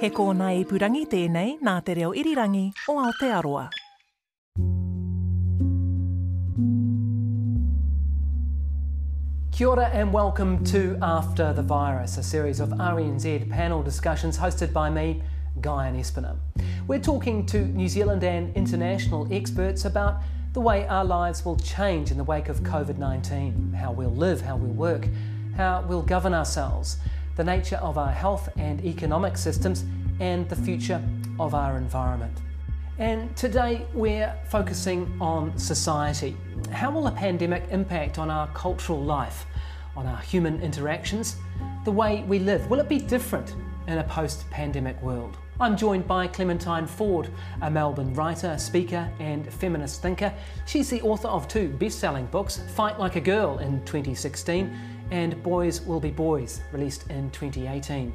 He kōna i purangi tēnei nā te reo irirangi o Aotearoa. Kia ora and welcome to After the Virus, a series of RNZ panel discussions hosted by me, Guy and Espiner. We're talking to New Zealand and international experts about the way our lives will change in the wake of COVID 19, how we'll live, how we'll work, how we'll govern ourselves, the nature of our health and economic systems, and the future of our environment. And today we're focusing on society. How will a pandemic impact on our cultural life, on our human interactions, the way we live? Will it be different in a post pandemic world? I'm joined by Clementine Ford, a Melbourne writer, speaker, and feminist thinker. She's the author of two best selling books Fight Like a Girl in 2016 and Boys Will Be Boys, released in 2018.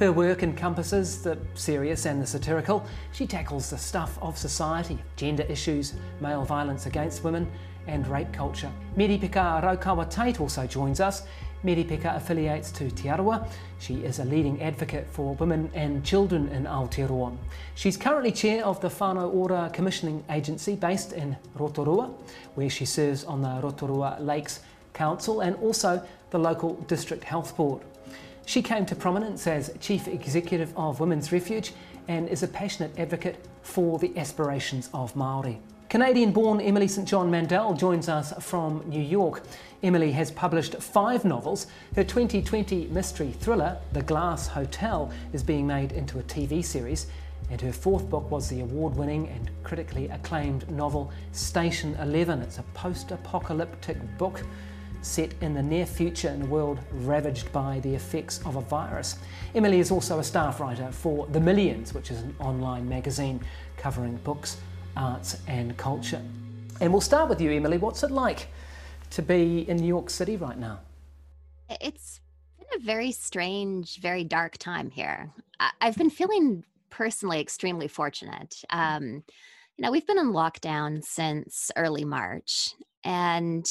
Her work encompasses the serious and the satirical. She tackles the stuff of society, gender issues, male violence against women, and rape culture. Merepeka Raukawa Tait also joins us. Merepeka affiliates to Te Arawa. She is a leading advocate for women and children in Aotearoa. She's currently chair of the Whānau Ora Commissioning Agency based in Rotorua, where she serves on the Rotorua Lakes Council and also the local District Health Board. She came to prominence as Chief Executive of Women's Refuge and is a passionate advocate for the aspirations of Māori. Canadian born Emily St. John Mandel joins us from New York. Emily has published five novels. Her 2020 mystery thriller, The Glass Hotel, is being made into a TV series. And her fourth book was the award winning and critically acclaimed novel Station 11. It's a post apocalyptic book set in the near future in a world ravaged by the effects of a virus. Emily is also a staff writer for The Millions, which is an online magazine covering books, arts, and culture. And we'll start with you, Emily. What's it like to be in New York City right now? It's been a very strange, very dark time here. I've been feeling personally extremely fortunate. Um, you know, we've been in lockdown since early March, and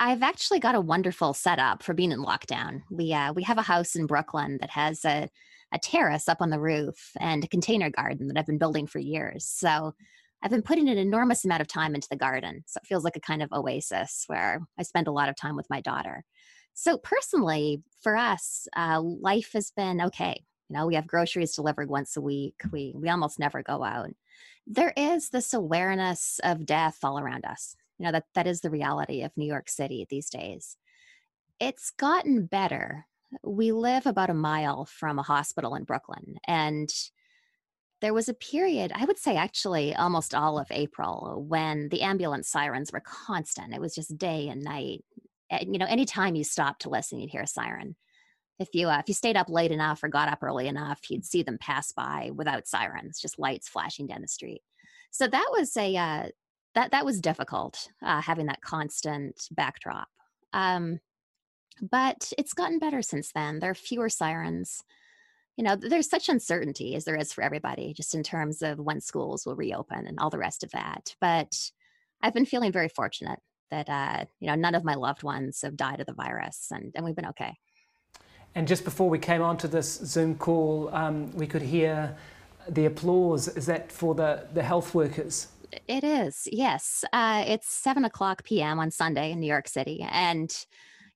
I've actually got a wonderful setup for being in lockdown. We uh, we have a house in Brooklyn that has a a terrace up on the roof and a container garden that I've been building for years. So I've been putting an enormous amount of time into the garden. So it feels like a kind of oasis where I spend a lot of time with my daughter. So personally, for us, uh, life has been okay. You know, we have groceries delivered once a week. We we almost never go out. There is this awareness of death all around us you know that that is the reality of new york city these days it's gotten better we live about a mile from a hospital in brooklyn and there was a period i would say actually almost all of april when the ambulance sirens were constant it was just day and night and, you know anytime you stopped to listen you'd hear a siren if you uh, if you stayed up late enough or got up early enough you'd see them pass by without sirens just lights flashing down the street so that was a uh, that that was difficult uh, having that constant backdrop. Um, but it's gotten better since then. There are fewer sirens. You know, there's such uncertainty as there is for everybody, just in terms of when schools will reopen and all the rest of that. But I've been feeling very fortunate that uh, you know none of my loved ones have died of the virus, and, and we've been okay. And just before we came onto this Zoom call, um, we could hear the applause. Is that for the, the health workers? It is, yes. Uh, it's seven o'clock p.m. on Sunday in New York City, and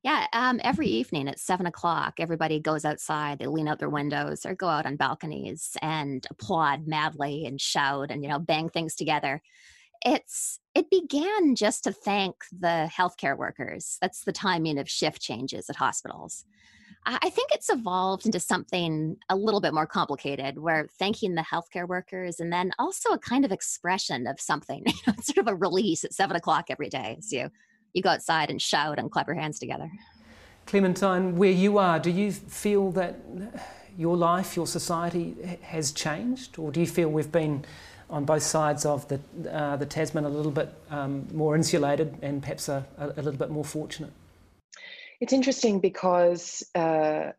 yeah, um, every evening at seven o'clock, everybody goes outside. They lean out their windows or go out on balconies and applaud madly and shout and you know bang things together. it's it began just to thank the healthcare workers. That's the timing of shift changes at hospitals. I think it's evolved into something a little bit more complicated where thanking the healthcare workers and then also a kind of expression of something, sort of a release at seven o'clock every day as you, you go outside and shout and clap your hands together. Clementine, where you are, do you feel that your life, your society has changed? Or do you feel we've been on both sides of the, uh, the Tasman a little bit um, more insulated and perhaps a, a little bit more fortunate? It's interesting because uh,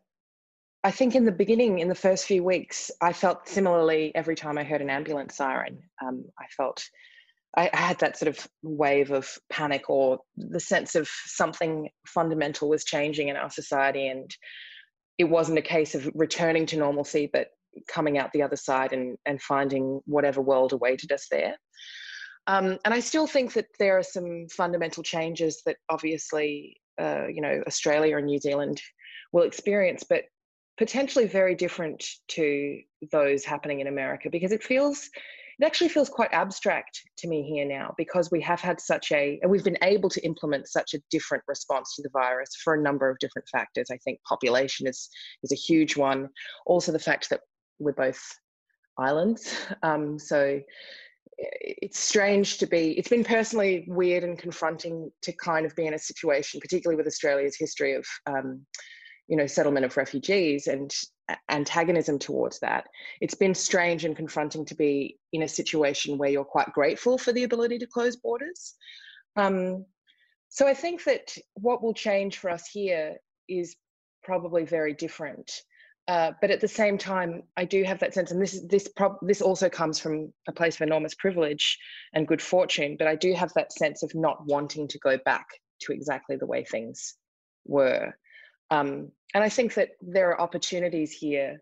I think in the beginning, in the first few weeks, I felt similarly every time I heard an ambulance siren. Um, I felt I, had that sort of wave of panic or the sense of something fundamental was changing in our society. And it wasn't a case of returning to normalcy, but coming out the other side and, and finding whatever world awaited us there. Um, and I still think that there are some fundamental changes that obviously uh, you know Australia and New Zealand will experience, but potentially very different to those happening in America because it feels it actually feels quite abstract to me here now because we have had such a and we've been able to implement such a different response to the virus for a number of different factors. I think population is is a huge one. Also the fact that we're both islands. Um, so it's strange to be it's been personally weird and confronting to kind of be in a situation particularly with australia's history of um, you know settlement of refugees and antagonism towards that. It's been strange and confronting to be in a situation where you're quite grateful for the ability to close borders. Um, so i think that what will change for us here is probably very different. Uh, but at the same time, I do have that sense, and this this prob- this also comes from a place of enormous privilege and good fortune. But I do have that sense of not wanting to go back to exactly the way things were, um, and I think that there are opportunities here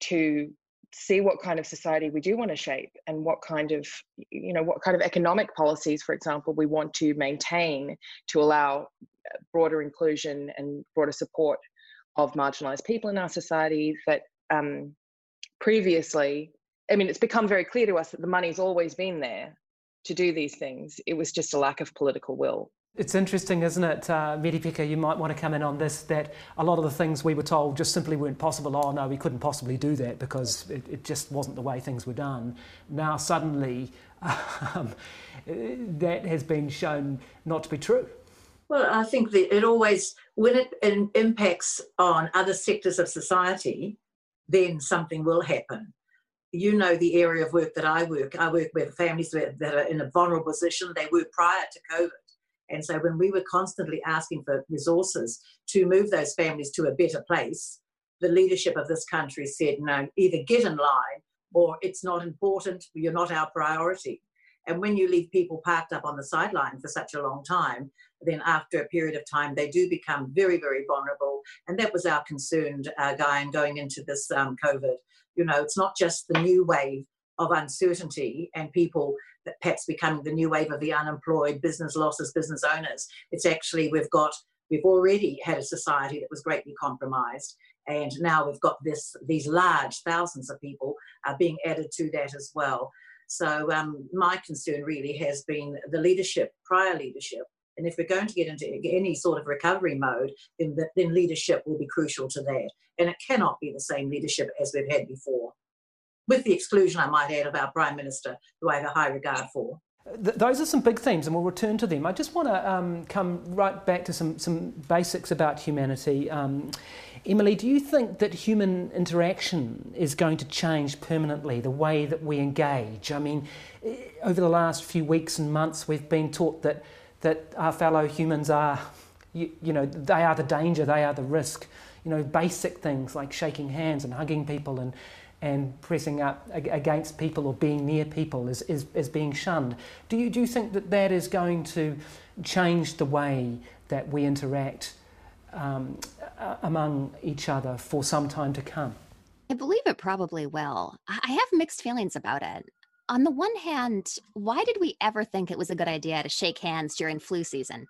to see what kind of society we do want to shape and what kind of you know what kind of economic policies for example we want to maintain to allow uh, broader inclusion and broader support of marginalized people in our society that um, previously, I mean, it's become very clear to us that the money's always been there to do these things. It was just a lack of political will. It's interesting, isn't it, uh, Merepeka, you might want to come in on this, that a lot of the things we were told just simply weren't possible. Oh, no, we couldn't possibly do that because it, it just wasn't the way things were done. Now, suddenly, um, that has been shown not to be true. Well, I think that it always, when it impacts on other sectors of society, then something will happen. You know the area of work that I work. I work with families that are in a vulnerable position. They were prior to COVID. And so when we were constantly asking for resources to move those families to a better place, the leadership of this country said, no, either get in line or it's not important, you're not our priority. And when you leave people parked up on the sideline for such a long time, then after a period of time, they do become very, very vulnerable. And that was our concern, uh, Guy, in going into this um, COVID. You know, it's not just the new wave of uncertainty and people that perhaps becoming the new wave of the unemployed, business losses, business owners. It's actually, we've got, we've already had a society that was greatly compromised. And now we've got this, these large thousands of people uh, being added to that as well. So um, my concern really has been the leadership, prior leadership, and if we're going to get into any sort of recovery mode, then, the, then leadership will be crucial to that. And it cannot be the same leadership as we've had before, with the exclusion, I might add, of our Prime Minister, who I have a high regard for. Th- those are some big themes, and we'll return to them. I just want to um, come right back to some, some basics about humanity. Um, Emily, do you think that human interaction is going to change permanently the way that we engage? I mean, eh, over the last few weeks and months, we've been taught that that our fellow humans are, you, you know, they are the danger, they are the risk. You know, basic things like shaking hands and hugging people and, and pressing up against people or being near people is, is, is being shunned. Do you, do you think that that is going to change the way that we interact um, among each other for some time to come? I believe it probably will. I have mixed feelings about it on the one hand, why did we ever think it was a good idea to shake hands during flu season?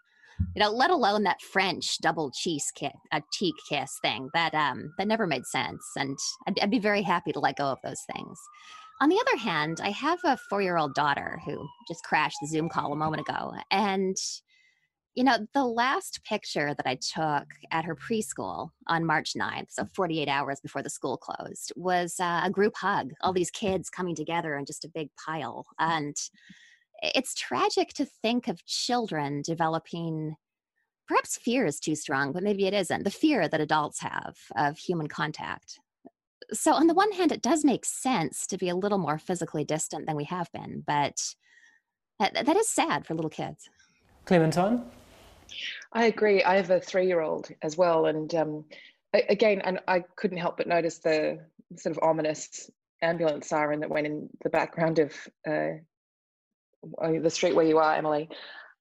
You know, let alone that French double cheese kiss, a cheek kiss thing that um that never made sense, and I'd, I'd be very happy to let go of those things. On the other hand, I have a four year old daughter who just crashed the Zoom call a moment ago. And, you know, the last picture that I took at her preschool on March 9th, so 48 hours before the school closed, was uh, a group hug, all these kids coming together in just a big pile. And it's tragic to think of children developing perhaps fear is too strong, but maybe it isn't the fear that adults have of human contact. So on the one hand it does make sense to be a little more physically distant than we have been but that, that is sad for little kids. Clementine? I agree. I have a three-year-old as well and um, again and i couldn't help but notice the sort of ominous ambulance siren that went in the background of uh, the street where you are emily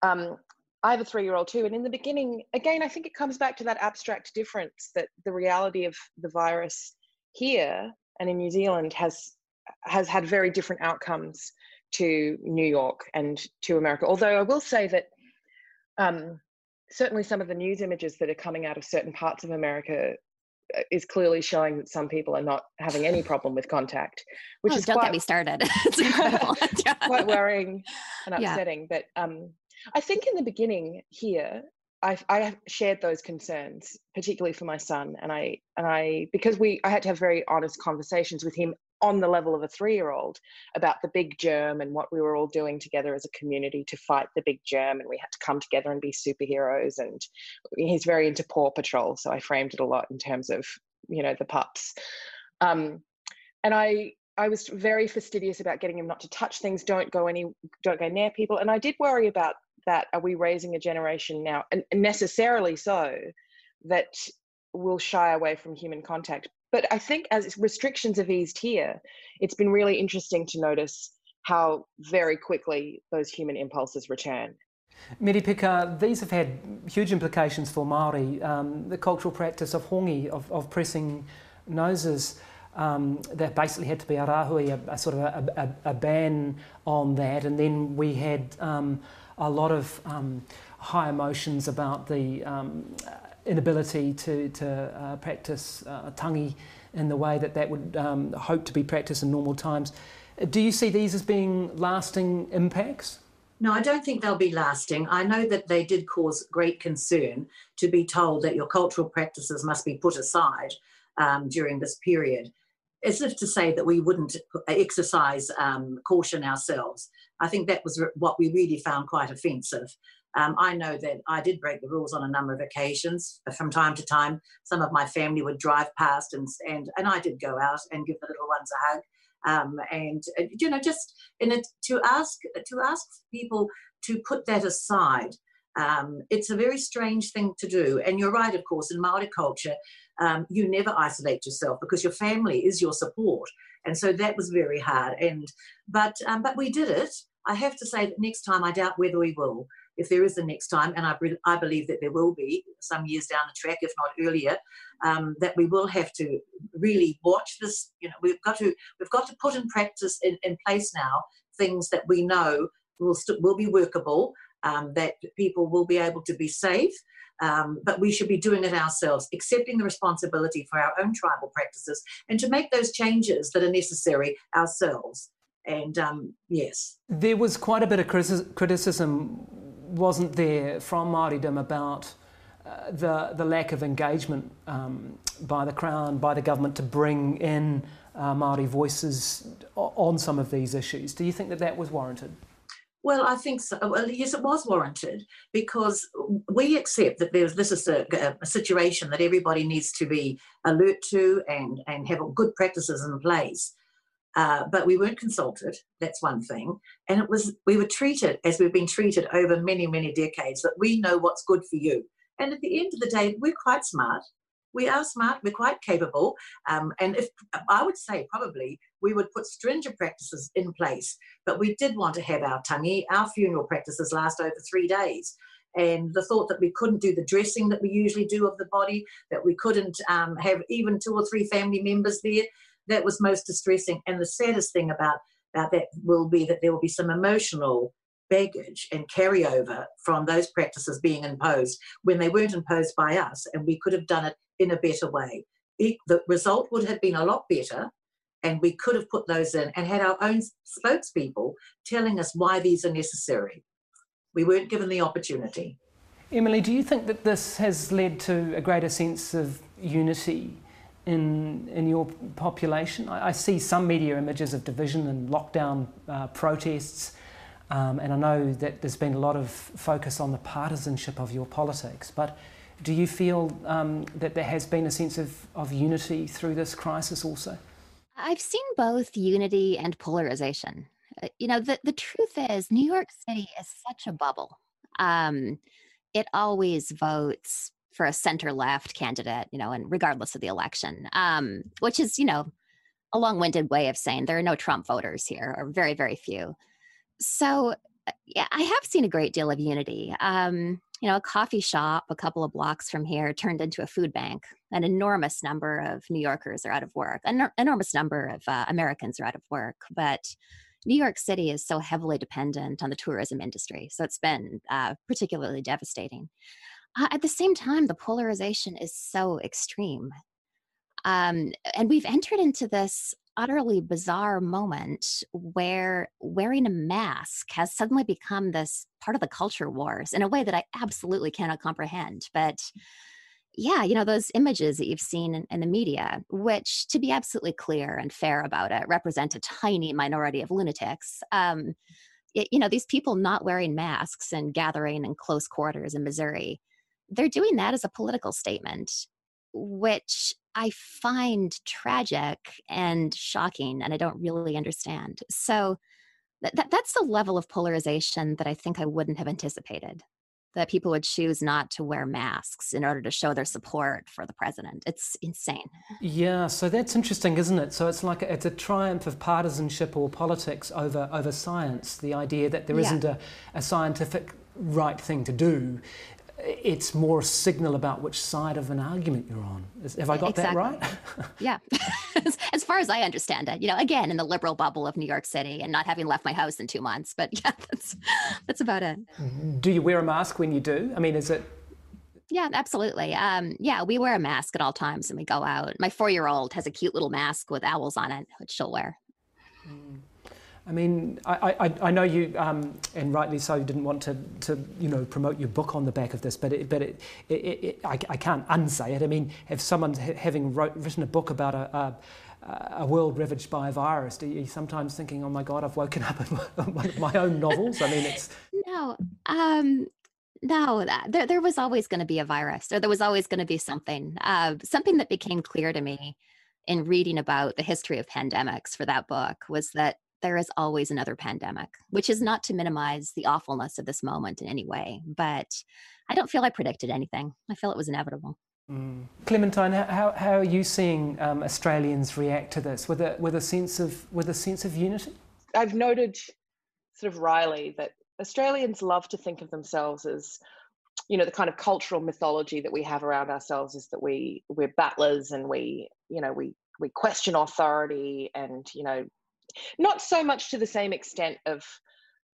um, I have a three year old too. And in the beginning, again, I think it comes back to that abstract difference that the reality of the virus here and in New Zealand has has had very different outcomes to New York and to America. Although I will say that um, certainly some of the news images that are coming out of certain parts of America uh, is clearly showing that some people are not having any problem with contact, which oh, is don't quite, get me started. it's quite worrying and upsetting. Yeah. But um, I think in the beginning here, I, I shared those concerns, particularly for my son, and I and I because we I had to have very honest conversations with him on the level of a three-year-old about the big germ and what we were all doing together as a community to fight the big germ, and we had to come together and be superheroes. And he's very into Paw Patrol, so I framed it a lot in terms of you know the pups. Um, and I I was very fastidious about getting him not to touch things, don't go any, don't go near people, and I did worry about that are we raising a generation now and necessarily so that will shy away from human contact but i think as restrictions have eased here it's been really interesting to notice how very quickly those human impulses return Merepeka, these have had huge implications for Māori. Um, the cultural practice of hongi, of, of pressing noses, um, there basically had to be a rahui, a, a sort of a, a, a, ban on that. And then we had um, a lot of um, high emotions about the um, inability to, to uh, practice uh, tangi in the way that that would um, hope to be practiced in normal times. Do you see these as being lasting impacts? No, I don't think they'll be lasting. I know that they did cause great concern to be told that your cultural practices must be put aside um, during this period, as if to say that we wouldn't exercise um, caution ourselves. I think that was what we really found quite offensive. Um, I know that I did break the rules on a number of occasions. From time to time, some of my family would drive past, and and and I did go out and give the little ones a hug. Um, and you know, just in to ask to ask people to put that aside. Um, it's a very strange thing to do, and you're right, of course. In Maori culture, um, you never isolate yourself because your family is your support, and so that was very hard. And but um, but we did it. I have to say that next time I doubt whether we will. If there is a next time, and I, I believe that there will be some years down the track, if not earlier, um, that we will have to really watch this. You know, we've got to we've got to put in practice in, in place now things that we know will st- will be workable, um, that people will be able to be safe, um, but we should be doing it ourselves, accepting the responsibility for our own tribal practices and to make those changes that are necessary ourselves. And um, yes. There was quite a bit of criticism, wasn't there, from Māoridom about uh, the, the lack of engagement um, by the Crown, by the government to bring in uh, Māori voices on some of these issues. Do you think that that was warranted? Well, I think so. Well, yes, it was warranted because we accept that there's this is a, a, situation that everybody needs to be alert to and and have good practices in place. Uh, but we weren't consulted. That's one thing, and it was we were treated as we've been treated over many many decades that we know what's good for you. And at the end of the day, we're quite smart we are smart, we're quite capable. Um, and if I would say probably we would put stringent practices in place, but we did want to have our tangi, our funeral practices last over three days. And the thought that we couldn't do the dressing that we usually do of the body, that we couldn't um, have even two or three family members there, that was most distressing. And the saddest thing about, about that will be that there will be some emotional baggage and carryover from those practices being imposed when they weren't imposed by us, and we could have done it in a better way. The result would have been a lot better, And we could have put those in and had our own spokespeople telling us why these are necessary. We weren't given the opportunity. Emily, do you think that this has led to a greater sense of unity in, in your population? I, I see some media images of division and lockdown uh, protests, um, and I know that there's been a lot of focus on the partisanship of your politics, but do you feel um, that there has been a sense of, of unity through this crisis also? I've seen both unity and polarization. Uh, you know, the, the truth is, New York City is such a bubble. Um, it always votes for a center left candidate, you know, and regardless of the election, um, which is, you know, a long winded way of saying there are no Trump voters here, or very, very few. So, uh, yeah, I have seen a great deal of unity. Um, you know, a coffee shop a couple of blocks from here turned into a food bank. An enormous number of New Yorkers are out of work. An enormous number of uh, Americans are out of work. But New York City is so heavily dependent on the tourism industry. So it's been uh, particularly devastating. Uh, at the same time, the polarization is so extreme. Um, and we've entered into this utterly bizarre moment where wearing a mask has suddenly become this part of the culture wars in a way that I absolutely cannot comprehend. But yeah, you know, those images that you've seen in, in, the media, which to be absolutely clear and fair about it, represent a tiny minority of lunatics. Um, it, you know, these people not wearing masks and gathering in close quarters in Missouri, they're doing that as a political statement, which I find tragic and shocking, and I don't really understand. So that, that's the level of polarization that I think I wouldn't have anticipated. That people would choose not to wear masks in order to show their support for the president. It's insane. Yeah, so that's interesting, isn't it? So it's like a, it's a triumph of partisanship or politics over over science. The idea that there not a, a scientific right thing to do it's more a signal about which side of an argument you're on. Have I got exactly. that right? yeah. as far as I understand it, you know, again, in the liberal bubble of New York City and not having left my house in two months, but yeah, that's, that's about it. Do you wear a mask when you do? I mean, is it? Yeah, absolutely. Um, yeah, we wear a mask at all times and we go out. My four-year-old has a cute little mask with owls on it, which she'll wear. Mm. I mean, I, I, I know you, um, and rightly so, you didn't want to, to, you know, promote your book on the back of this, but it, but it, it, it I, I can't unsay it. I mean, if someone's having wrote, written a book about a, a a world ravaged by a virus, are you sometimes thinking, "Oh my God, I've woken up in one of my own novels"? I mean, it's no, um, no. There, there was always going to be a virus, or there was always going to be something. Uh, something that became clear to me in reading about the history of pandemics for that book was that there is always another pandemic, which is not to minimize the awfulness of this moment in any way. But I don't feel I predicted anything. I feel it was inevitable. Mm. Clementine, how, how are you seeing um, Australians react to this with a, with, a sense of, with a sense of unity? I've noted sort of wryly that Australians love to think of themselves as you know the kind of cultural mythology that we have around ourselves is that we we're battlers and we you know we we question authority and you know not so much to the same extent of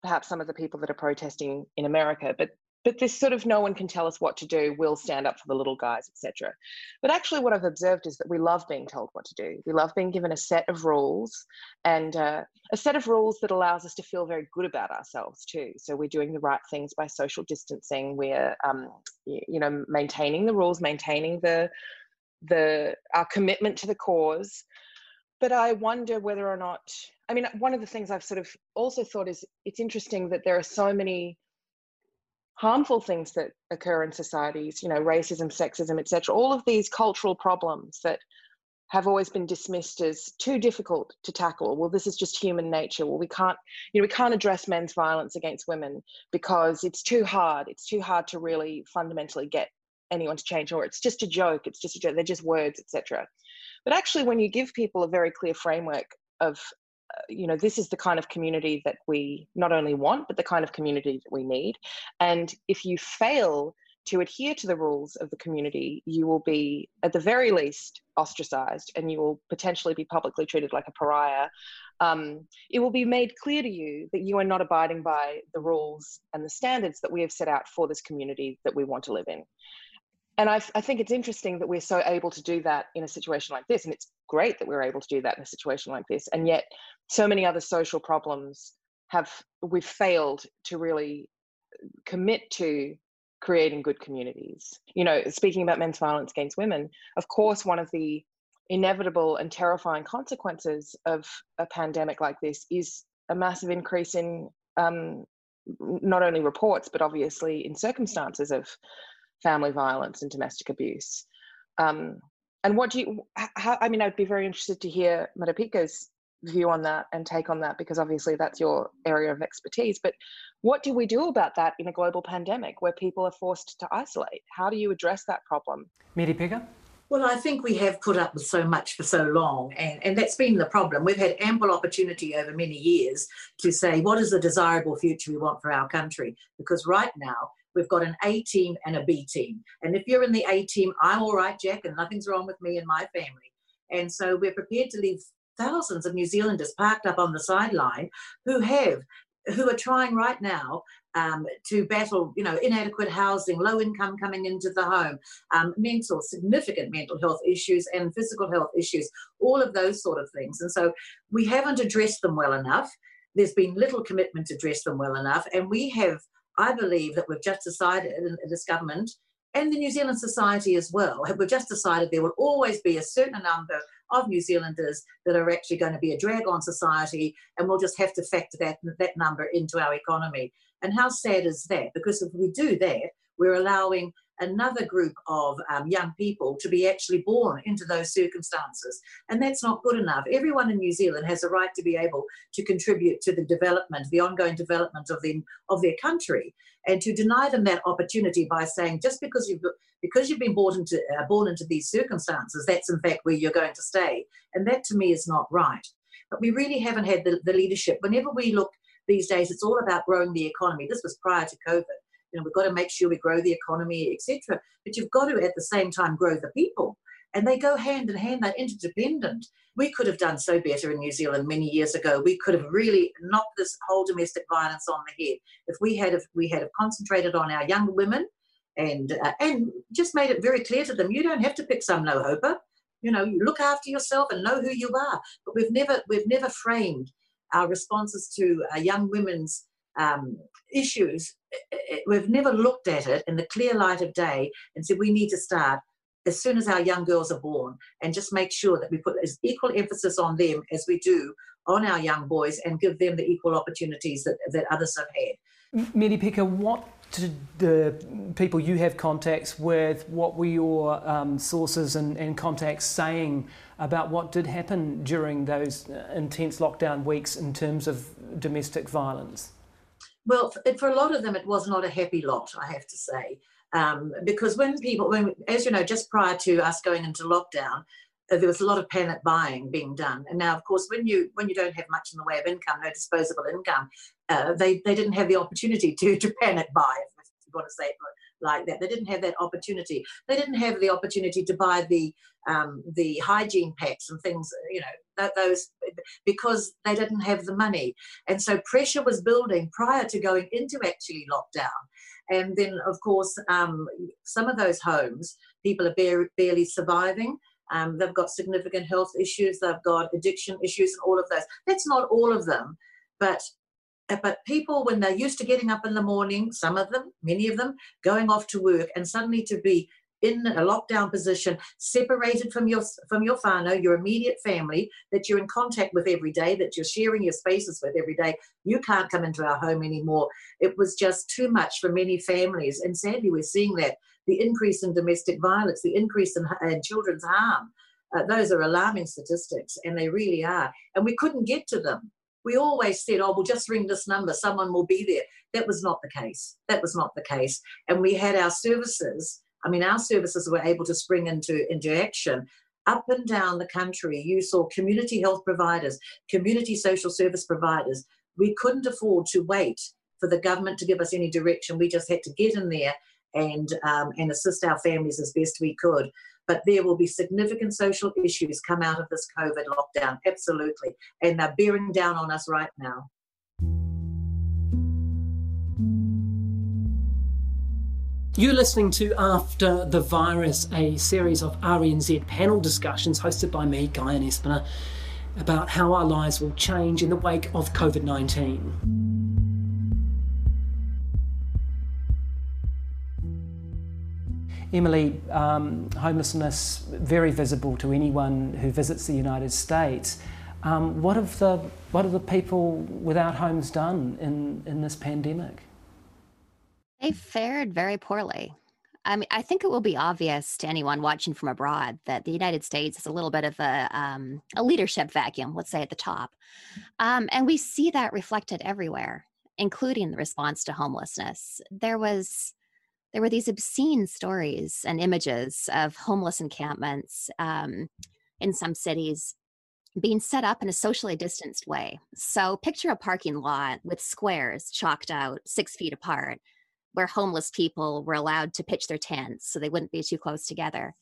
perhaps some of the people that are protesting in America, but but this sort of no one can tell us what to do we'll stand up for the little guys etc but actually what i've observed is that we love being told what to do. We love being given a set of rules and uh, a set of rules that allows us to feel very good about ourselves too. So we're doing the right things by social distancing. We're um, you know maintaining the rules maintaining the the our commitment to the cause but I wonder whether or not, I mean, one of the things I've sort of also thought is it's interesting that there are so many harmful things that occur in societies, you know, racism, sexism, etc. All of these cultural problems that have always been dismissed as too difficult to tackle. Well, this is just human nature. Well, we can't, you know, we can't address men's violence against women because it's too hard. It's too hard to really fundamentally get anyone to change, or it's just a joke. It's just a joke. They're just words, etc. But actually, when you give people a very clear framework of, uh, you know, this is the kind of community that we not only want, but the kind of community that we need. And if you fail to adhere to the rules of the community, you will be, at the very least, ostracized and you will potentially be publicly treated like a pariah. Um, it will be made clear to you that you are not abiding by the rules and the standards that we have set out for this community that we want to live in and I, I think it's interesting that we're so able to do that in a situation like this and it's great that we're able to do that in a situation like this and yet so many other social problems have we've failed to really commit to creating good communities. You know speaking about men's violence against women of course one of the inevitable and terrifying consequences of a pandemic like this is a massive increase in um, not only reports but obviously in circumstances of family violence and domestic abuse. Um, and what do you? How, I mean, I'd be very interested to hear Merepeka's view on that and take on that because obviously that's your area of expertise. But what do we do about that in a global pandemic where people are forced to isolate? How do you address that problem? Merepeka? Well, I think we have put up with so much for so long, and, and that's been the problem. We've had ample opportunity over many years to say, what is the desirable future we want for our country? Because right now, we've got an A team and a B team. And if you're in the A team, I'm all right, Jack, and nothing's wrong with me and my family. And so we're prepared to leave thousands of New Zealanders parked up on the sideline who have who are trying right now um, to battle, you know, inadequate housing, low income coming into the home, um, mental, significant mental health issues, and physical health issues, all of those sort of things. And so we haven't addressed them well enough. There's been little commitment to address them well enough, and we have I believe that we've just decided, this government and the New Zealand society as well, we've just decided there will always be a certain number of New Zealanders that are actually going to be a drag on society, and we'll just have to factor that, that number into our economy. And how sad is that? Because if we do that, we're allowing another group of um, young people to be actually born into those circumstances. And that's not good enough. Everyone in New Zealand has a right to be able to contribute to the development, the ongoing development of, the, of their country. And to deny them that opportunity by saying just because you've because you've been born into uh, born into these circumstances, that's in fact where you're going to stay. And that to me is not right. But we really haven't had the, the leadership. Whenever we look these days, it's all about growing the economy. This was prior to COVID you know, we've got to make sure we grow the economy, etc. But you've got to at the same time grow the people. And they go hand in hand, they're interdependent. We could have done so better in New Zealand many years ago. We could have really knocked this whole domestic violence on the head if we had if we had concentrated on our young women and uh, and just made it very clear to them you don't have to pick some no hoper you know you look after yourself and know who you are but we've never we've never framed our responses to uh, young women's um, issues, we've never looked at it in the clear light of day and said we need to start as soon as our young girls are born and just make sure that we put as equal emphasis on them as we do on our young boys and give them the equal opportunities that, that others have had. Merepeka, what did the people you have contacts with, what were your um, sources and, and, contacts saying about what did happen during those uh, intense lockdown weeks in terms of domestic violence? Well, for a lot of them, it was not a happy lot, I have to say. Um, because when people, when as you know, just prior to us going into lockdown, uh, there was a lot of panic buying being done. And now, of course, when you when you don't have much in the way of income, no disposable income, uh, they they didn't have the opportunity to to panic buy, if you want to say it like that. They didn't have that opportunity. They didn't have the opportunity to buy the um, the hygiene packs and things, you know, those because they didn't have the money. And so pressure was building prior to going into actually lockdown. And then, of course, um, some of those homes, people are bare, barely surviving. Um, they've got significant health issues. They've got addiction issues and all of those. That's not all of them, but but people, when they're used to getting up in the morning, some of them, many of them, going off to work, and suddenly to be in a lockdown position, separated from your from your whānau, your immediate family that you're in contact with every day, that you're sharing your spaces with every day, you can't come into our home anymore. It was just too much for many families, and sadly, we're seeing that the increase in domestic violence, the increase in, in children's harm. Uh, those are alarming statistics, and they really are. And we couldn't get to them we always said, oh, we'll just ring this number, someone will be there. That was not the case. That was not the case. And we had our services, I mean, our services were able to spring into, into action. Up and down the country, you saw community health providers, community social service providers. We couldn't afford to wait for the government to give us any direction. We just had to get in there and um, and assist our families as best we could but there will be significant social issues come out of this COVID lockdown, absolutely. And they're bearing down on us right now. You're listening to After the Virus, a series of RNZ panel discussions hosted by me, Guy Espiner, about how our lives will change in the wake of COVID 19. Emily, um, homelessness very visible to anyone who visits the United States. Um, what have the what have the people without homes done in, in this pandemic? They fared very poorly. I mean, I think it will be obvious to anyone watching from abroad that the United States is a little bit of a, um, a leadership vacuum, let's say at the top. Um, and we see that reflected everywhere, including the response to homelessness. There was there were these obscene stories and images of homeless encampments um, in some cities being set up in a socially distanced way. So picture a parking lot with squares chalked out six feet apart where homeless people were allowed to pitch their tents so they wouldn't be too close together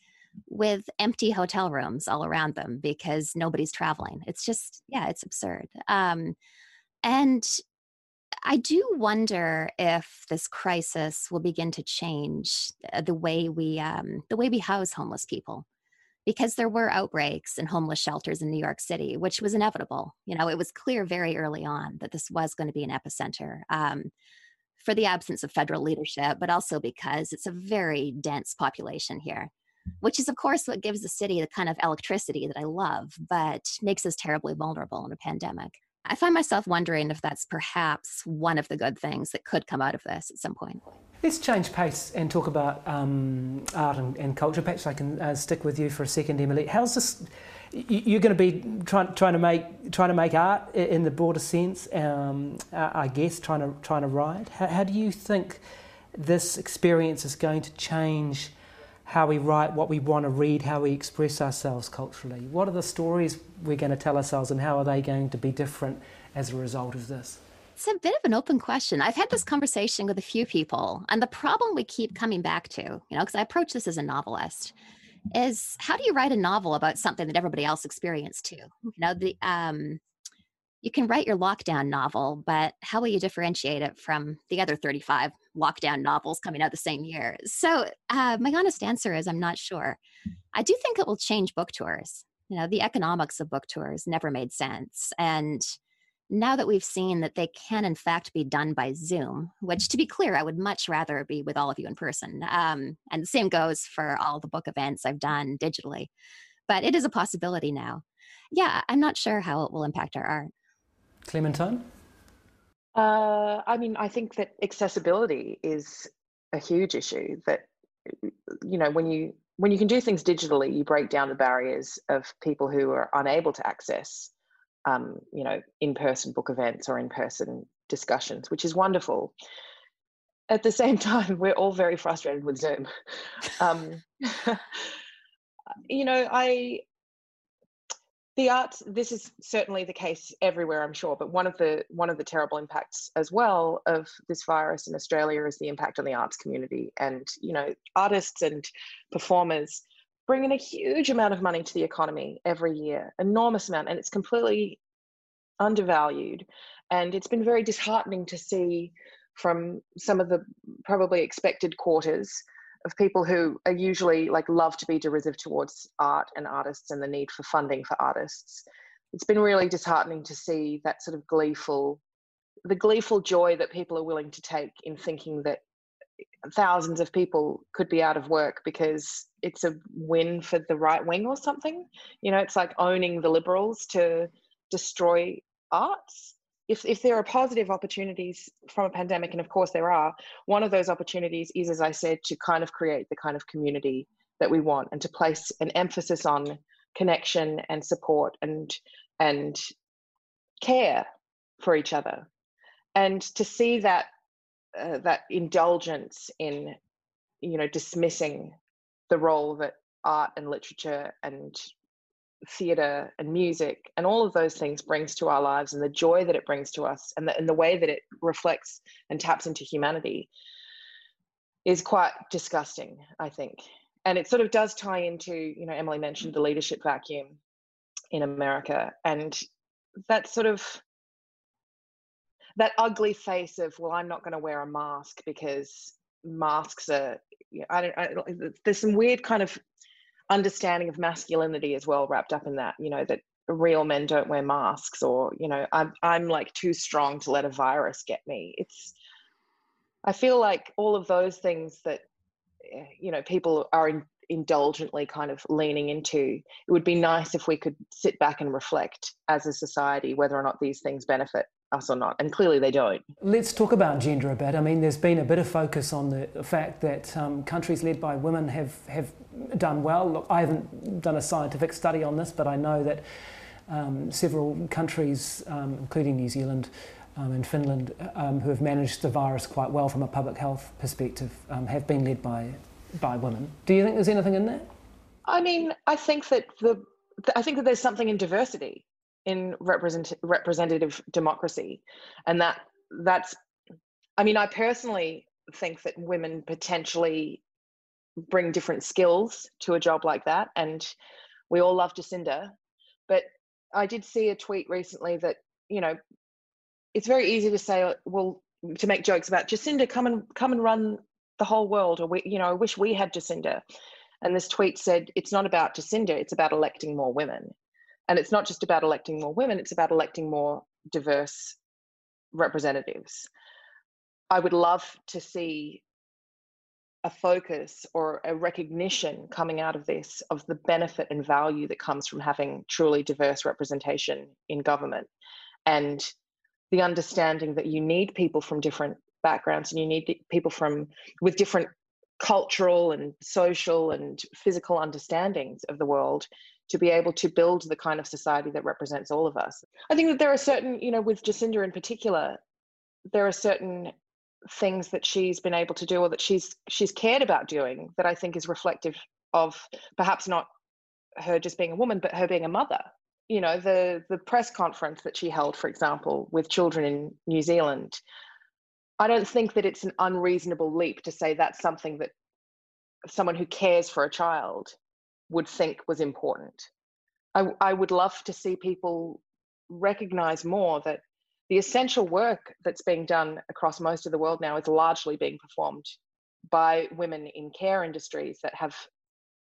with empty hotel rooms all around them because nobody's traveling. It's just, yeah, it's absurd. Um, and I do wonder if this crisis will begin to change uh, the way we um, the way we house homeless people, because there were outbreaks in homeless shelters in New York City, which was inevitable. You know, it was clear very early on that this was going to be an epicenter. Um, for the absence of federal leadership, but also because it's a very dense population here, which is, of course, what gives the city the kind of electricity that I love, but makes us terribly vulnerable in a pandemic. I find myself wondering if that's perhaps one of the good things that could come out of this at some point. Let's change pace and talk about um, art and, and, culture. Perhaps I can uh, stick with you for a second, Emily. How's this? You're going to be trying, trying to make trying to make art in the broader sense, um, I guess. Trying to trying to write. How, how do you think this experience is going to change how we write, what we want to read, how we express ourselves culturally. What are the stories we're going to tell ourselves, and how are they going to be different as a result of this? It's a bit of an open question. I've had this conversation with a few people, and the problem we keep coming back to, you know, because I approach this as a novelist, is how do you write a novel about something that everybody else experienced too? You know, the um, you can write your lockdown novel, but how will you differentiate it from the other 35 lockdown novels coming out the same year? So, uh, my honest answer is I'm not sure. I do think it will change book tours. You know, the economics of book tours never made sense. And now that we've seen that they can, in fact, be done by Zoom, which to be clear, I would much rather be with all of you in person. Um, and the same goes for all the book events I've done digitally. But it is a possibility now. Yeah, I'm not sure how it will impact our art. Clementine? Uh, I mean, I think that accessibility is a huge issue. That you know, when you when you can do things digitally, you break down the barriers of people who are unable to access, um, you know, in-person book events or in-person discussions, which is wonderful. At the same time, we're all very frustrated with Zoom. Um, you know, I the arts this is certainly the case everywhere i'm sure but one of the one of the terrible impacts as well of this virus in australia is the impact on the arts community. And you know artists and performers bring in a huge amount of money to the economy every year enormous amount and it's completely undervalued. And it's been very disheartening to see from some of the probably expected quarters of people who are usually like love to be derisive towards art and artists and the need for funding for artists. It's been really disheartening to see that sort of gleeful, the gleeful joy that people are willing to take in thinking that thousands of people could be out of work because it's a win for the right wing or something. You know, it's like owning the liberals to destroy arts if, if there are positive opportunities from a pandemic, and of course there are, one of those opportunities is, as I said, to kind of create the kind of community that we want and to place an emphasis on connection and support and and care for each other. And to see that uh, that indulgence in you know dismissing the role that art and literature and theatre and music and all of those things brings to our lives and the joy that it brings to us and the, and the way that it reflects and taps into humanity is quite disgusting i think. And it sort of does tie into you know emily mentioned the leadership vacuum in america and that sort of that ugly face of well i'm not going to wear a mask because masks are I don't, I don't, there's some weird kind of understanding of masculinity as well wrapped up in that. You know that real men don't wear masks, or you know I'm I'm like too strong to let a virus get me. It's I feel like all of those things that eh, you know people are in, indulgently kind of leaning into. It would be nice if we could sit back and reflect as a society whether or not these things benefit us or not, and clearly they don't. Let's talk about gender a bit. I mean, there's been a bit of focus on the fact that um, countries led by women have have done well. Look, I haven't done a scientific study on this, but I know that um, several countries, um, including New Zealand. Um, and Finland, um, who have managed the virus quite well from a public health perspective, um, have been led by by women. Do you think there's anything in that? I mean, I think that the I think that there's something in diversity in represent, representative democracy, and that that's. I mean, I personally think that women potentially bring different skills to a job like that, and we all love Jacinda, but I did see a tweet recently that you know it's very easy to say, well, to make jokes about Jacinda, come and come and run the whole world, or we, you know, I wish we had Jacinda. And this tweet said, it's not about Jacinda, it's about electing more women. And it's not just about electing more women, it's about electing more diverse representatives. I would love to see a focus or a recognition coming out of this of the benefit and value that comes from having truly diverse representation in government and the understanding that you need people from different backgrounds and you need people from with different cultural and social and physical understandings of the world to be able to build the kind of society that represents all of us. I think that there are certain, you know, with Jacinda in particular, there are certain things that she's been able to do or that she's she's cared about doing that I think is reflective of perhaps not her just being a woman, but her being a mother. You know, the the press conference that she held, for example, with children in New Zealand, I don't think that it's an unreasonable leap to say that's something that someone who cares for a child would think was important. I, I would love to see people recognize more that the essential work that's being done across most of the world now is largely being performed by women in care industries that have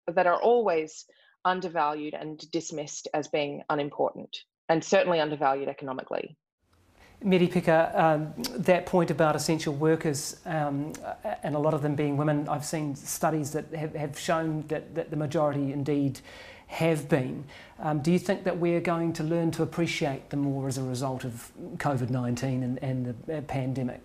that are always undervalued and dismissed as being unimportant and certainly undervalued economically. Merepeka, um, that point about essential workers um, and a lot of them being women, I've seen studies that have, have shown that, that the majority indeed have been. Um, do you think that we're going to learn to appreciate them more as a result of COVID 19 and, and the uh, pandemic?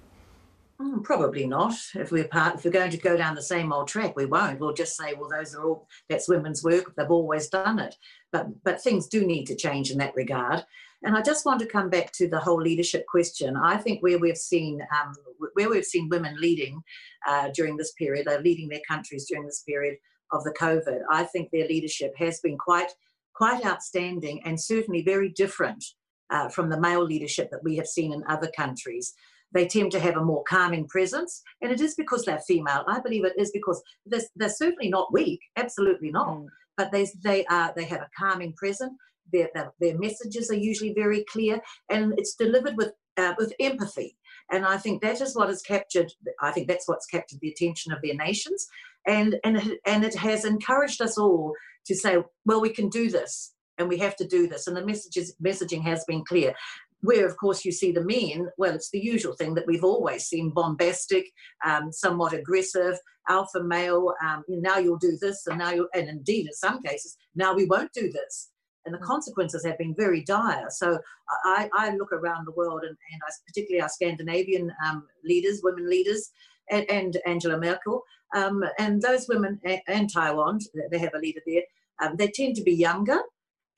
Mm, probably not. If we're part, if we're going to go down the same old track, we won't. We'll just say, well, those are all that's women's work. They've always done it. But but things do need to change in that regard. And I just want to come back to the whole leadership question. I think where we've seen um, where we've seen women leading uh, during this period, they're leading their countries during this period of the COVID. I think their leadership has been quite quite outstanding and certainly very different uh, from the male leadership that we have seen in other countries. They tend to have a more calming presence, and it is because they're female. I believe it is because they're, they're certainly not weak, absolutely not. Mm. But they they are they have a calming presence their, their, messages are usually very clear and it's delivered with uh, with empathy. And i think that is what has captured i think that's what's captured the attention of their nations. And and and it has encouraged us all to say well we can do this and we have to do this. And the messages messaging has been clear. Where of course you see the men well it's the usual thing that we've always seen bombastic um, somewhat aggressive alpha male um, now you'll do this and now you and indeed in some cases now we won't do this and the consequences have been very dire. So I, I look around the world, and, and I, particularly our Scandinavian um, leaders, women leaders, and, and Angela Merkel, um, and those women, and Taiwan, they have a leader there. Um, they tend to be younger,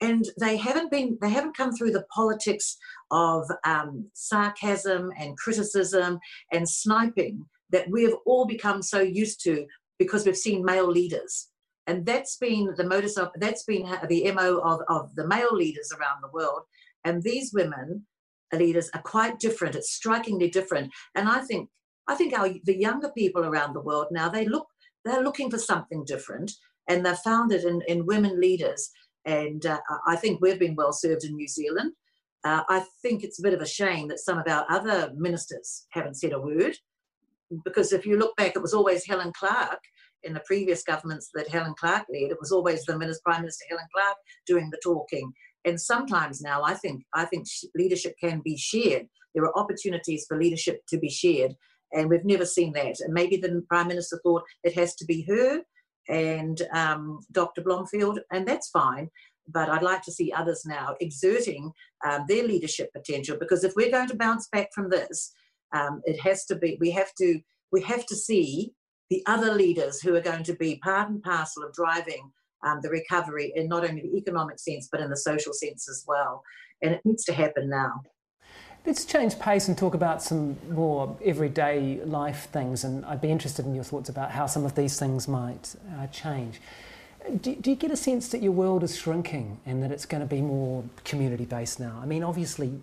and they haven't been they haven't come through the politics of um, sarcasm and criticism and sniping that we have all become so used to because we've seen male leaders and that's been the modus of that's been the mo of, of the male leaders around the world. And these women leaders are quite different. It's strikingly different. And i think i think our the younger people around the world now they look they're looking for something different. And they've found it in, in women leaders. And uh, i think we've been well served in new zealand. Uh, i think it's a bit of a shame that some of our other ministers haven't said a word. Because if you look back it was always helen clark in the previous governments that Helen Clark led, it was always the Minister, Prime Minister Helen Clark doing the talking. And sometimes now, I think I think leadership can be shared. There are opportunities for leadership to be shared, and we've never seen that. And maybe the Prime Minister thought it has to be her and um, Dr. Bloomfield, and that's fine. But I'd like to see others now exerting um, their leadership potential because if we're going to bounce back from this, um, it has to be. We have to. We have to see the other leaders who are going to be part and parcel of driving um, the recovery in not only the economic sense but in the social sense as well. And it needs to happen now. Let's change pace and talk about some more everyday life things. And I'd be interested in your thoughts about how some of these things might uh, change. Do, do, you get a sense that your world is shrinking and that it's going to be more community based now? I mean, obviously,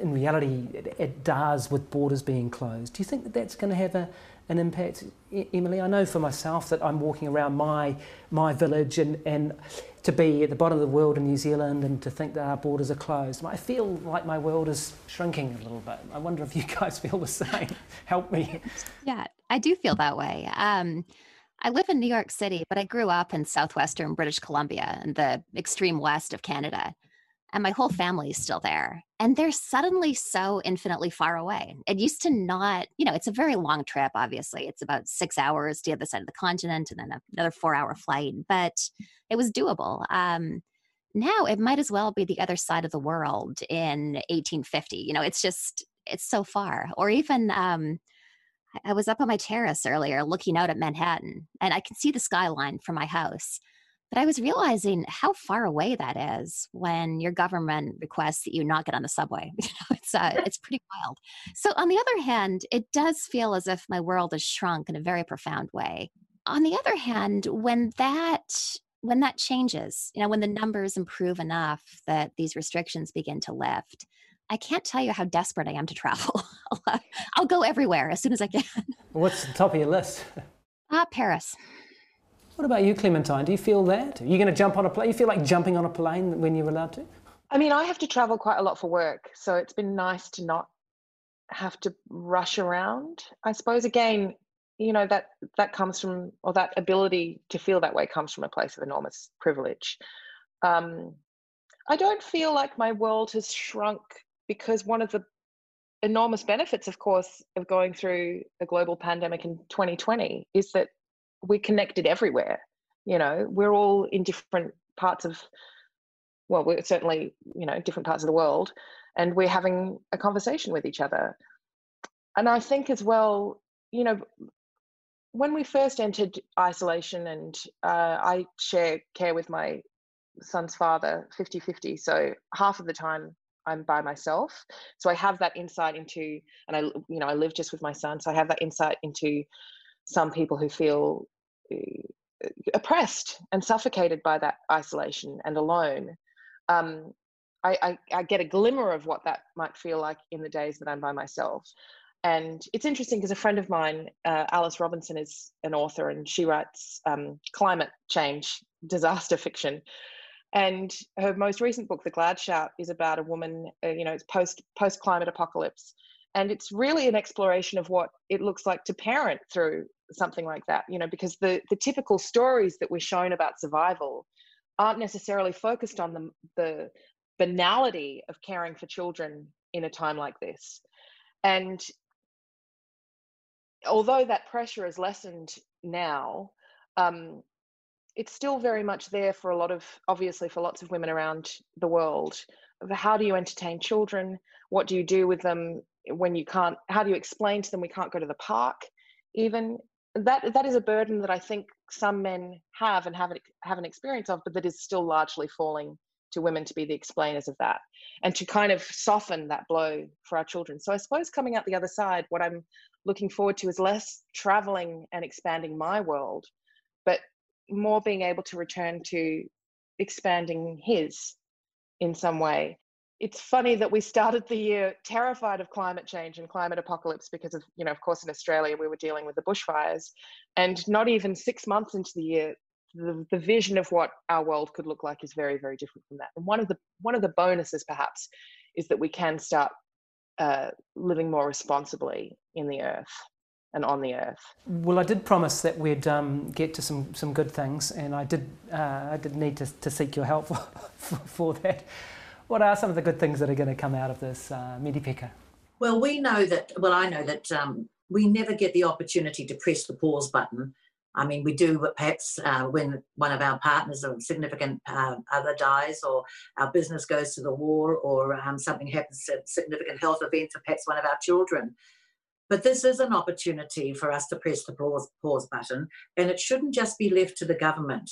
in reality, it, it does with borders being closed. Do you think that that's going to have a, an impact, Emily? I know for myself that I'm walking around my my village and, and to be at the bottom of the world in New Zealand and to think that our borders are closed. I feel like my world is shrinking a little bit. I wonder if you guys feel the same. Help me. Yeah, I do feel that way. Um, I live in New York City, but I grew up in southwestern British Columbia and the extreme west of Canada and my whole family is still there. And they're suddenly so infinitely far away. It used to not, you know, it's a very long trip, obviously. It's about six hours to the other side of the continent and then another four hour flight, but it was doable. Um, now it might as well be the other side of the world in 1850. You know, it's just, it's so far. Or even, um, I was up on my terrace earlier looking out at Manhattan and I can see the skyline from my house. But I was realizing how far away that is when your government requests that you not get on the subway. You know, it's uh, it's pretty wild. So on the other hand, it does feel as if my world has shrunk in a very profound way. On the other hand, when that when that changes, you know, when the numbers improve enough that these restrictions begin to lift, I can't tell you how desperate I am to travel. I'll go everywhere as soon as I can. What's the top of your list? Ah, uh, Paris. What about you, Clementine? Do you feel that? Are you going to jump on a plane? You feel like jumping on a plane when you're allowed to? I mean, I have to travel quite a lot for work, so it's been nice to not have to rush around. I suppose again, you know that that comes from, or that ability to feel that way comes from a place of enormous privilege. Um, I don't feel like my world has shrunk because one of the enormous benefits, of course, of going through a global pandemic in 2020 is that we're connected everywhere. You know, we're all in different parts of, well, we're certainly, you know, different parts of the world, and we're having a conversation with each other. And I think as well, you know, when we first entered isolation, and uh, I share care with my son's father 50 50. So half of the time I'm by myself. So I have that insight into, and I, you know, I live just with my son. So I have that insight into some people who feel oppressed and suffocated by that isolation and alone. Um, I, I, I, get a glimmer of what that might feel like in the days that I'm by myself. And it's interesting because a friend of mine, uh, Alice Robinson, is an author and she writes um, climate change disaster fiction. And her most recent book, The Glad Shout, is about a woman, uh, you know, it's post post climate apocalypse, and it's really an exploration of what it looks like to parent through something like that you know because the the typical stories that we're shown about survival aren't necessarily focused on the the banality of caring for children in a time like this. And although that pressure is lessened now um, it's still very much there for a lot of obviously for lots of women around the world how do you entertain children? What do you do with them when you can't how do you explain to them we can't go to the park even that that is a burden that I think some men have and haven't have an experience of, but that is still largely falling to women to be the explainers of that and to kind of soften that blow for our children. So I suppose coming out the other side, what I'm looking forward to is less traveling and expanding my world, but more being able to return to expanding his in some way it's funny that we started the year terrified of climate change and climate apocalypse because of, you know, of course, in Australia, we were dealing with the bushfires. And not even six months into the year, the, the vision of what our world could look like is very, very different from that. And one of the one of the bonuses, perhaps, is that we can start uh, living more responsibly in the earth. and on the earth. Well, I did promise that we'd um, get to some, some good things, and I did uh, I did need to, to seek your help for, for, that. What are some of the good things that are going to come out of this uh, Merepeka? Well, we know that. Well, I know that um, we never get the opportunity to press the pause button. I mean, we do perhaps uh, when one of our partners or significant uh, other dies, or our business goes to the war, or um, something happens, a significant health event for perhaps one of our children. But this is an opportunity for us to press the pause, pause button, and it shouldn't just be left to the government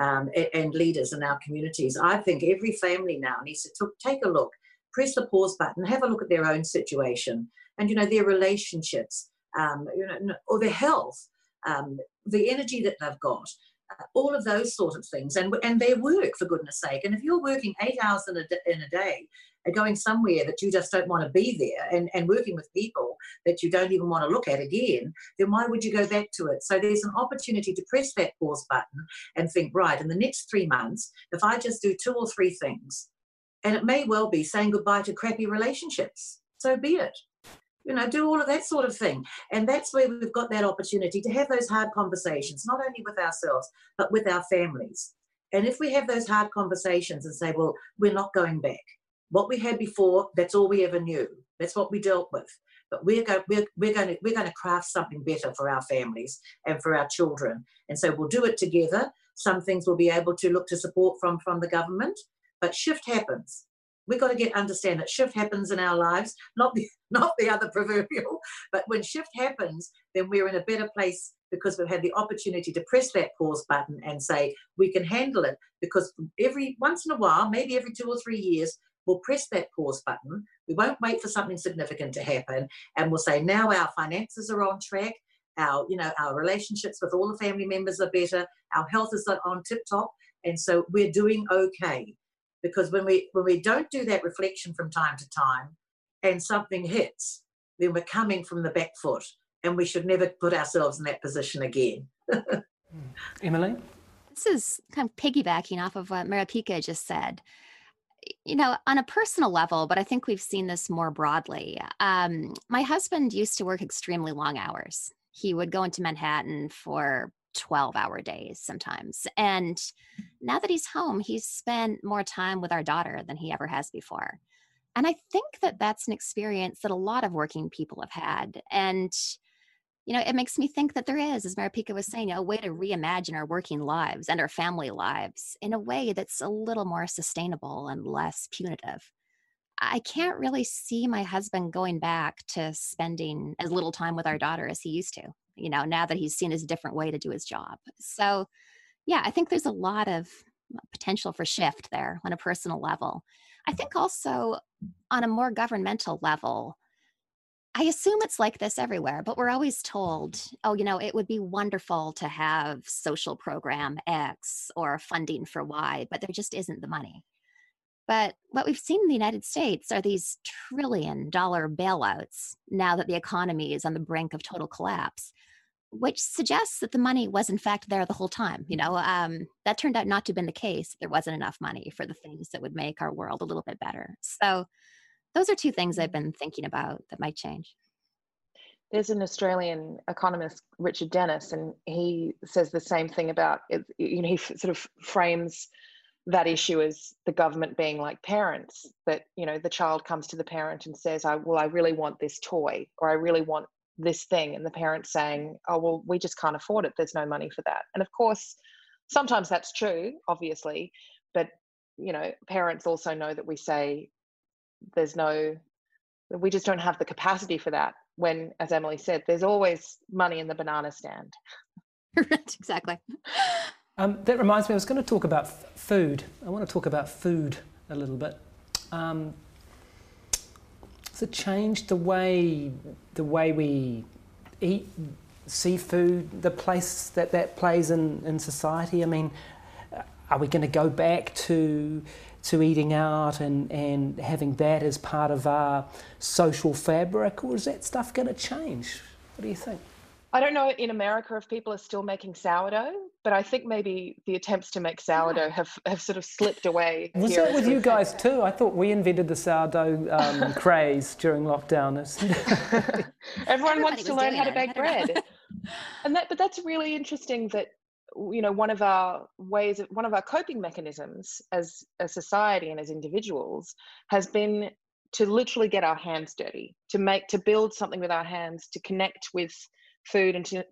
um, and leaders in our communities. I think every family now needs to take a look, press the pause button, have a look at their own situation, and you know their relationships, um, you know, or their health um, the energy that they've got, uh, all of those sort of things, and and their work for goodness sake. And if you're working eight hours in a, in a day and going somewhere that you just don't want to be there, and and working with people that you don't even want to look at again, then why would you go back to it? So there's an opportunity to press that pause button and think, right, in the next three months, if I just do two or three things, and it may well be saying goodbye to crappy relationships. So be it you know, do all of that sort of thing. And that's where we've got that opportunity to have those hard conversations, not only with ourselves, but with our families. And if we have those hard conversations and say, well, we're not going back. What we had before, that's all we ever knew. That's what we dealt with. But we're going, we're, we're going to we're going to craft something better for our families and for our children. And so we'll do it together. Some things we'll be able to look to support from from the government. But shift happens we've got to get understand that shift happens in our lives, not the not the other proverbial, but when shift happens, then we're in a better place because we've had the opportunity to press that pause button and say we can handle it because every once in a while, maybe every two or three years, we'll press that pause button. We won't wait for something significant to happen, and we'll say now our finances are on track. Our, you know, our relationships with all the family members are better. Our health is on tip top, and so we're doing okay because when we when we don't do that reflection from time to time and something hits then we're coming from the back foot and we should never put ourselves in that position again hmm. emily this is kind of piggybacking off of what merepeka just said you know on a personal level but i think we've seen this more broadly um, my husband used to work extremely long hours he would go into manhattan for 12 hour days sometimes. And now that he's home, he's spent more time with our daughter than he ever has before. And I think that that's an experience that a lot of working people have had. And, you know, it makes me think that there is, as Merepeka was saying, a way to reimagine our working lives and our family lives in a way that's a little more sustainable and less punitive. I can't really see my husband going back to spending as little time with our daughter as he used to you know, now that he's seen a different way to do his job. So, yeah, I think there's a lot of uh, potential for shift there on a personal level. I think also on a more governmental level, I assume it's like this everywhere, but we're always told, oh, you know, it would be wonderful to have social program X or funding for Y, but there just isn't the money. But what we've seen in the United States are these trillion dollar bailouts now that the economy is on the brink of total collapse which suggests that the money was in fact there the whole time. You know, um, that turned out not to have been the case. There wasn't enough money for the things that would make our world a little bit better. So, those are two things I've mm-hmm. been thinking about that might change. There's an Australian economist, Richard Dennis, and he says the same thing about it. You know, he sort of frames that issue as the government being like parents that you know the child comes to the parent and says i well i really want this toy or i really want this thing and the parents saying oh well we just can't afford it there's no money for that and of course sometimes that's true obviously but you know parents also know that we say there's no we just don't have the capacity for that when as emily said there's always money in the banana stand. Right exactly. Um, that reminds me i was going to talk about f- food. I want to talk about food a little bit. Um, has it changed the way the way we eat seafood, the place that that plays in, in society? I mean, are we going to go back to to eating out and, and having that as part of our social fabric, or is that stuff going to change? What do you think? I don't know in America if people are still making sourdough, but I think maybe the attempts to make sourdough have, have sort of slipped away. Was here that with you guys too? I thought we invented the sourdough um, craze during lockdown. Everyone wants to learn how to bake I don't know. bread. and that but that's really interesting that you know one of our ways of one of our coping mechanisms as a society and as individuals has been to literally get our hands dirty to make to build something with our hands to connect with food and to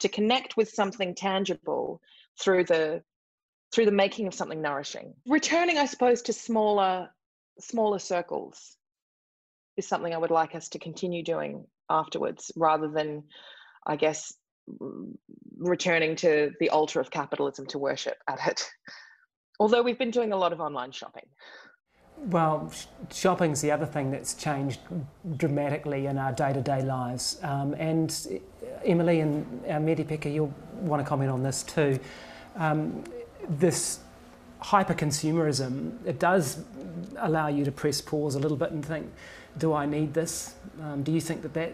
to connect with something tangible through the through the making of something nourishing. Returning i suppose to smaller smaller circles is something i would like us to continue doing afterwards rather than i guess returning to the altar of capitalism to worship at it although we've been doing a lot of online shopping Well, sh- shopping's the other thing that's changed dramatically in our day-to-day lives. Um, and uh, Emily and uh, Merepeka, you'll want to comment on this too. Um, this hyper-consumerism, it does allow you to press pause a little bit and think, do I need this? Um, do you think that that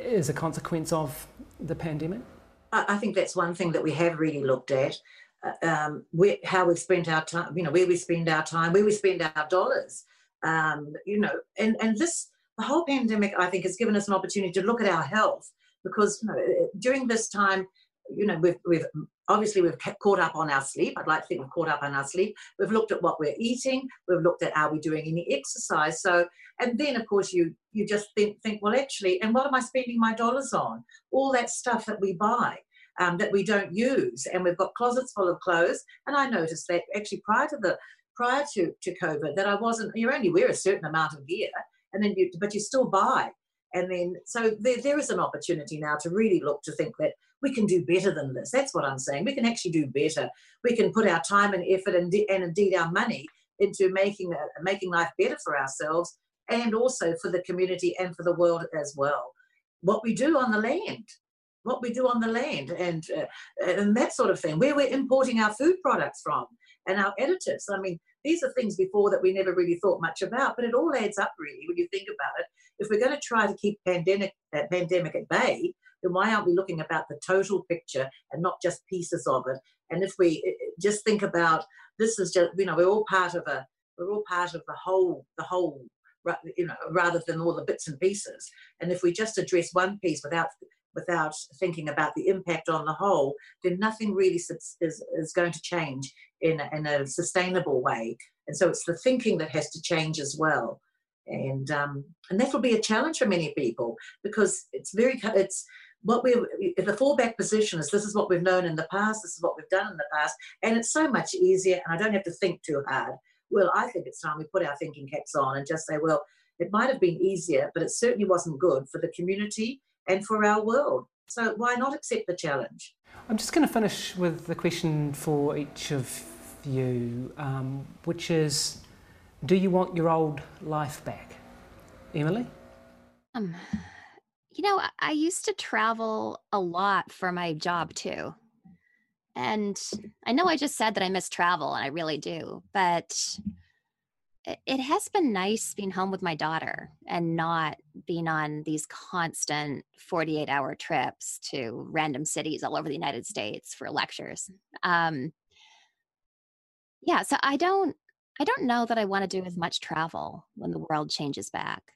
is a consequence of the pandemic? I think that's one thing that we have really looked at. uh, Um, where, how we've spent our time, you know, where we spend our time, where we spend our dollars. Um, you know, and and this the whole pandemic, I think, has given us an opportunity to look at our health because you know during this time, you know, we've we've obviously we've ca- caught up on our sleep. I'd like to think we've caught up on our sleep. We've looked at what we're eating. We've looked at are we doing any exercise. So, and then of course you you just think think well actually, and what am I spending my dollars on? All that stuff that we buy um, that we don't use, and we've got closets full of clothes. And I noticed that actually prior to the prior to, to COVID, that I wasn't. You only wear a certain amount of gear, and then you but you still buy. And then so there, there is an opportunity now to really look to think that we can do better than this. That's what I'm saying. We can actually do better. We can put our time and effort and, and indeed our money into making uh, making life better for ourselves and also for the community and for the world as well. What we do on the land, what we do on the land, and uh, and that sort of thing. Where we're importing our food products from and our additives. I mean, these are things before that we never really thought much about, but it all adds up really when you think about it. If we're going to try to keep pandemic uh, pandemic at bay, then why aren't we looking about the total picture and not just pieces of it? And if we just think about this is just you know we're all part of a we're all part of the whole the whole you know rather than all the bits and pieces. And if we just address one piece without without thinking about the impact on the whole, then nothing really is, is going to change in, a- in a sustainable way. And so it's the thinking that has to change as well. And um, and that will be a challenge for many people because it's very it's what we the fallback position is this is what we've known in the past, this is what we've done in the past, and it's so much easier and I don't have to think too hard. Well, I think it's time we put our thinking caps on and just say, well, it might have been easier, but it certainly wasn't good for the community and for our world. So why not accept the challenge? I'm just going to finish with the question for each of you, um, which is Do you want your old life back? Emily? Um, you know, I- used to travel a lot for my job too. And I know I just said that I miss travel, and I really do, but it, it has been nice being home with my daughter and not being on these constant 48 hour trips to random cities all over the United States for lectures. Um, yeah, so I don't I don't know that I want to do as much travel when the world changes back.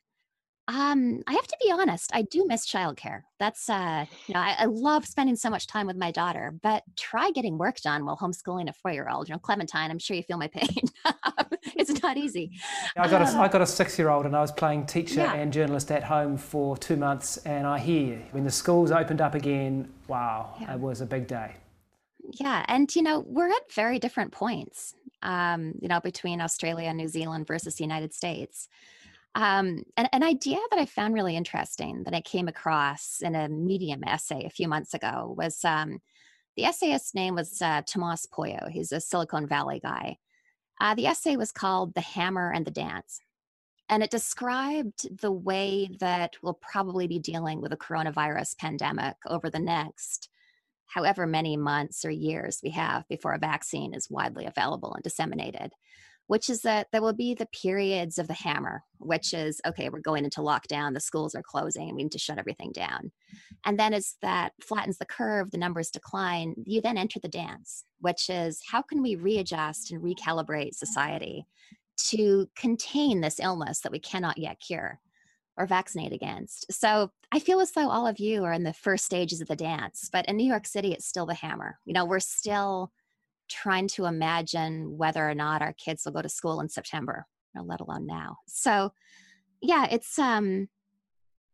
Um, I have to be honest, I do miss childcare. That's uh, you know, I, I love spending so much time with my daughter, but try getting work done while homeschooling a four-year-old. You know, Clementine, I'm sure you feel my pain. it's not easy. I got, a, I got a six year old and I was playing teacher Yeah. and journalist at home for two months. And I hear you, when the schools opened up again, wow, Yeah. it was a big day. Yeah, and you know, we're at very different points. Um, you know, between Australia and New Zealand versus the United States. Um, and an idea that I found really interesting that I came across in a Medium essay a few months ago was um, the essayist's name was uh, Tomas Pueyo. He's a Silicon Valley guy. Uh, the essay was called The Hammer and the Dance. And it described the way that we'll probably be dealing with a coronavirus pandemic over the next however many months or years we have before a vaccine is widely available and disseminated. Which is that there will be the periods of the hammer, which is okay, we're going into lockdown, the schools are closing, we need to shut everything down. And then as that flattens the curve, the numbers decline, you then enter the dance, which is how can we readjust and recalibrate society to contain this illness that we cannot yet cure or vaccinate against. So I feel as though all of you are in the first stages of the dance, but in New York City, it's still the hammer. You know, we're still trying to imagine whether or not our kids will go to school in September, let alone now. So, yeah, it's um,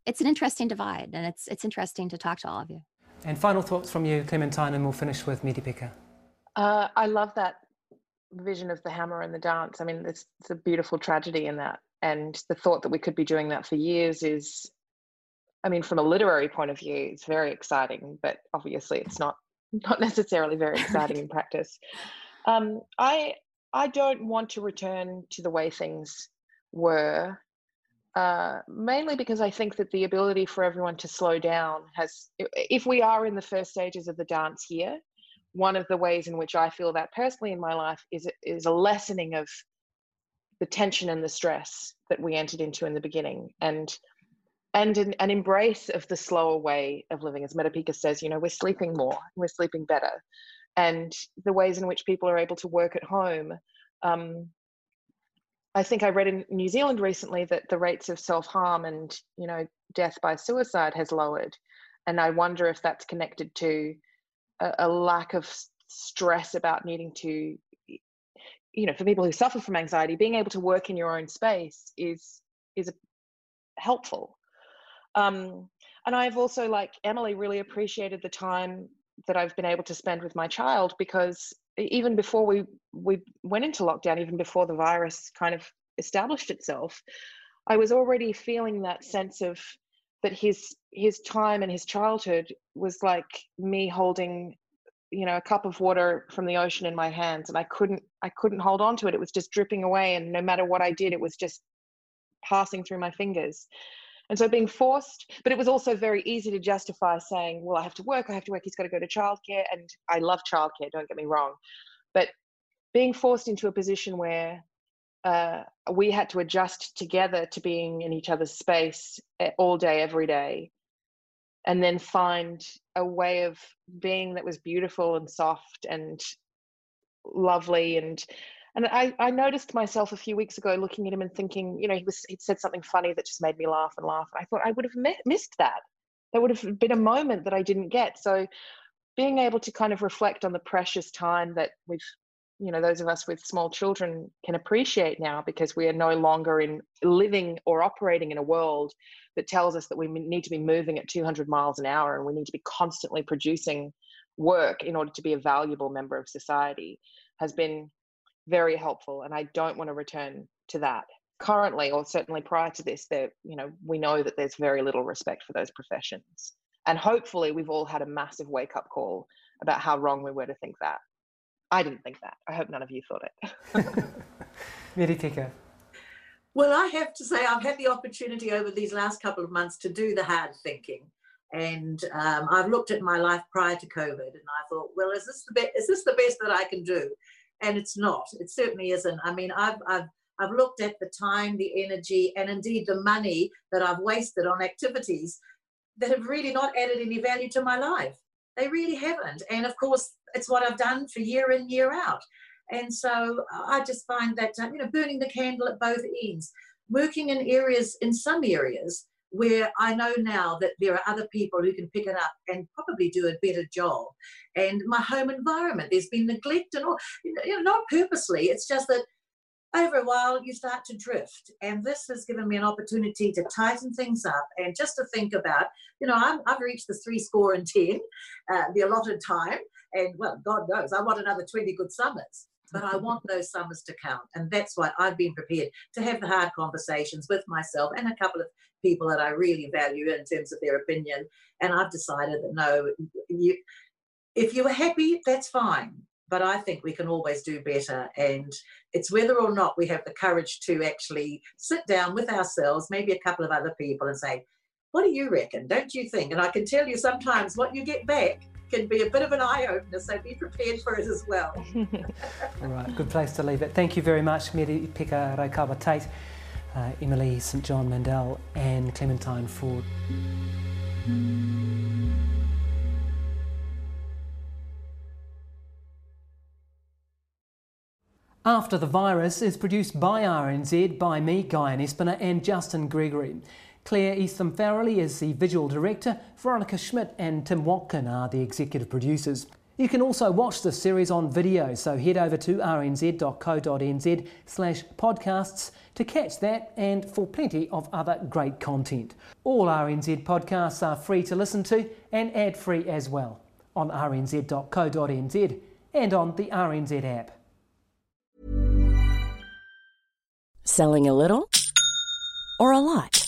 it's an interesting divide, and it's it's interesting to talk to all of you. And final thoughts from you, Clementine, and we'll finish with Merepeka. Uh, I love that vision of the hammer and the dance. I mean, it's, it's a beautiful tragedy in that, and the thought that we could be doing that for years is, I mean, from a literary point of view, it's very exciting, but obviously, it's not not necessarily very exciting in practice. Um, I I don't want to return to the way things were, uh, mainly because I think that the ability for everyone to slow down has. If we are in the first stages of the dance here, one of the ways in which I feel that personally in my life is is a lessening of the tension and the stress that we entered into in the beginning, and and an, an, embrace of the slower way of living. As Merepeka says, you know, we're sleeping more, we're sleeping better. And the ways in which people are able to work at home. Um, I think I read in New Zealand recently that the rates of self harm and, you know, death by suicide has lowered. And I wonder if that's connected to a, a lack of stress about needing to, you know, for people who suffer from anxiety, being able to work in your own space is is helpful um, and I've also, like Emily, really appreciated the time that I've been able to spend with my child because even before we we went into lockdown, even before the virus kind of established itself, I was already feeling that sense of that his his time and his childhood was like me holding you know a cup of water from the ocean in my hands and i couldn't i couldn't hold on to it. It was just dripping away and no matter what i did it was just passing through my fingers and so being forced, but it was also very easy to justify saying, well, I have to work, I have to work, he's got to go to childcare. And I love childcare, don't get me wrong. But being forced into a position where uh, we had to adjust together to being in each other's space eh, all day, every day, and then find a way of being that was beautiful and soft and lovely and and I, I noticed myself a few weeks ago looking at him and thinking, you know, he was he'd said something funny that just made me laugh and laugh. And I thought I would have missed that. There would have been a moment that I didn't get. So being able to kind of reflect on the precious time that we've you know those of us with small children can appreciate now because we are no longer in living or operating in a world that tells us that we need to be moving at 200 miles an hour and we need to be constantly producing work in order to be a valuable member of society has been very helpful and i don't want to return to that currently or certainly prior to this there you know we know that there's very little respect for those professions and hopefully we've all had a massive wake up call about how wrong we were to think that i didn't think that i hope none of you thought it Merepeka. well i have to say i've had the opportunity over these last couple of months to do the hard thinking and um, I've looked at my life prior to COVID, and I thought, well, is this the best? Is this the best that I can do? And it's not. It certainly isn't. I mean, I've, I've I've looked at the time, the energy, and indeed the money that I've wasted on activities that have really not added any value to my life. They really haven't. And of course, it's what I've done for year in, year out. And so I just find that, you know, burning the candle at both ends, working in areas, in some areas where I know now that there are other people who can pick it up and probably do a better job. And my home environment, there's been neglect and all, you know, not purposely, it's just that over a while you start to drift. And this has given me an opportunity to tighten things up and just to think about, you know, i have reached the three score and 10, uh, the allotted time. And well, God knows, I want another 20 good summers but I want those summers to count. And that's why I've been prepared to have the hard conversations with myself and a couple of people that I really value in terms of their opinion. And I've decided that no, you, if you are happy, that's fine. But I think we can always do better. And it's whether or not we have the courage to actually sit down with ourselves, maybe a couple of other people, and say, What do you reckon? Don't you think? And I can tell you sometimes what you get back can be a bit of an eye opener. So be prepared for it as well. All right, good place to leave it. Thank you very much, Merepeka Raukawa Tait, uh, Emily St John Mandel, and Clementine Ford. After the Virus is produced by RNZ by me, Guyon Espiner, and Justin Gregory. Claire Eastham Farrelly is the visual director, Veronica Schmidt and Tim Watkin are the executive producers. You can also watch this series on video, so head over to rnz.co.nz slash podcasts to catch that and for plenty of other great content. All RNZ podcasts are free to listen to and ad free as well on rnz.co.nz and on the RNZ app. Selling a little or a lot?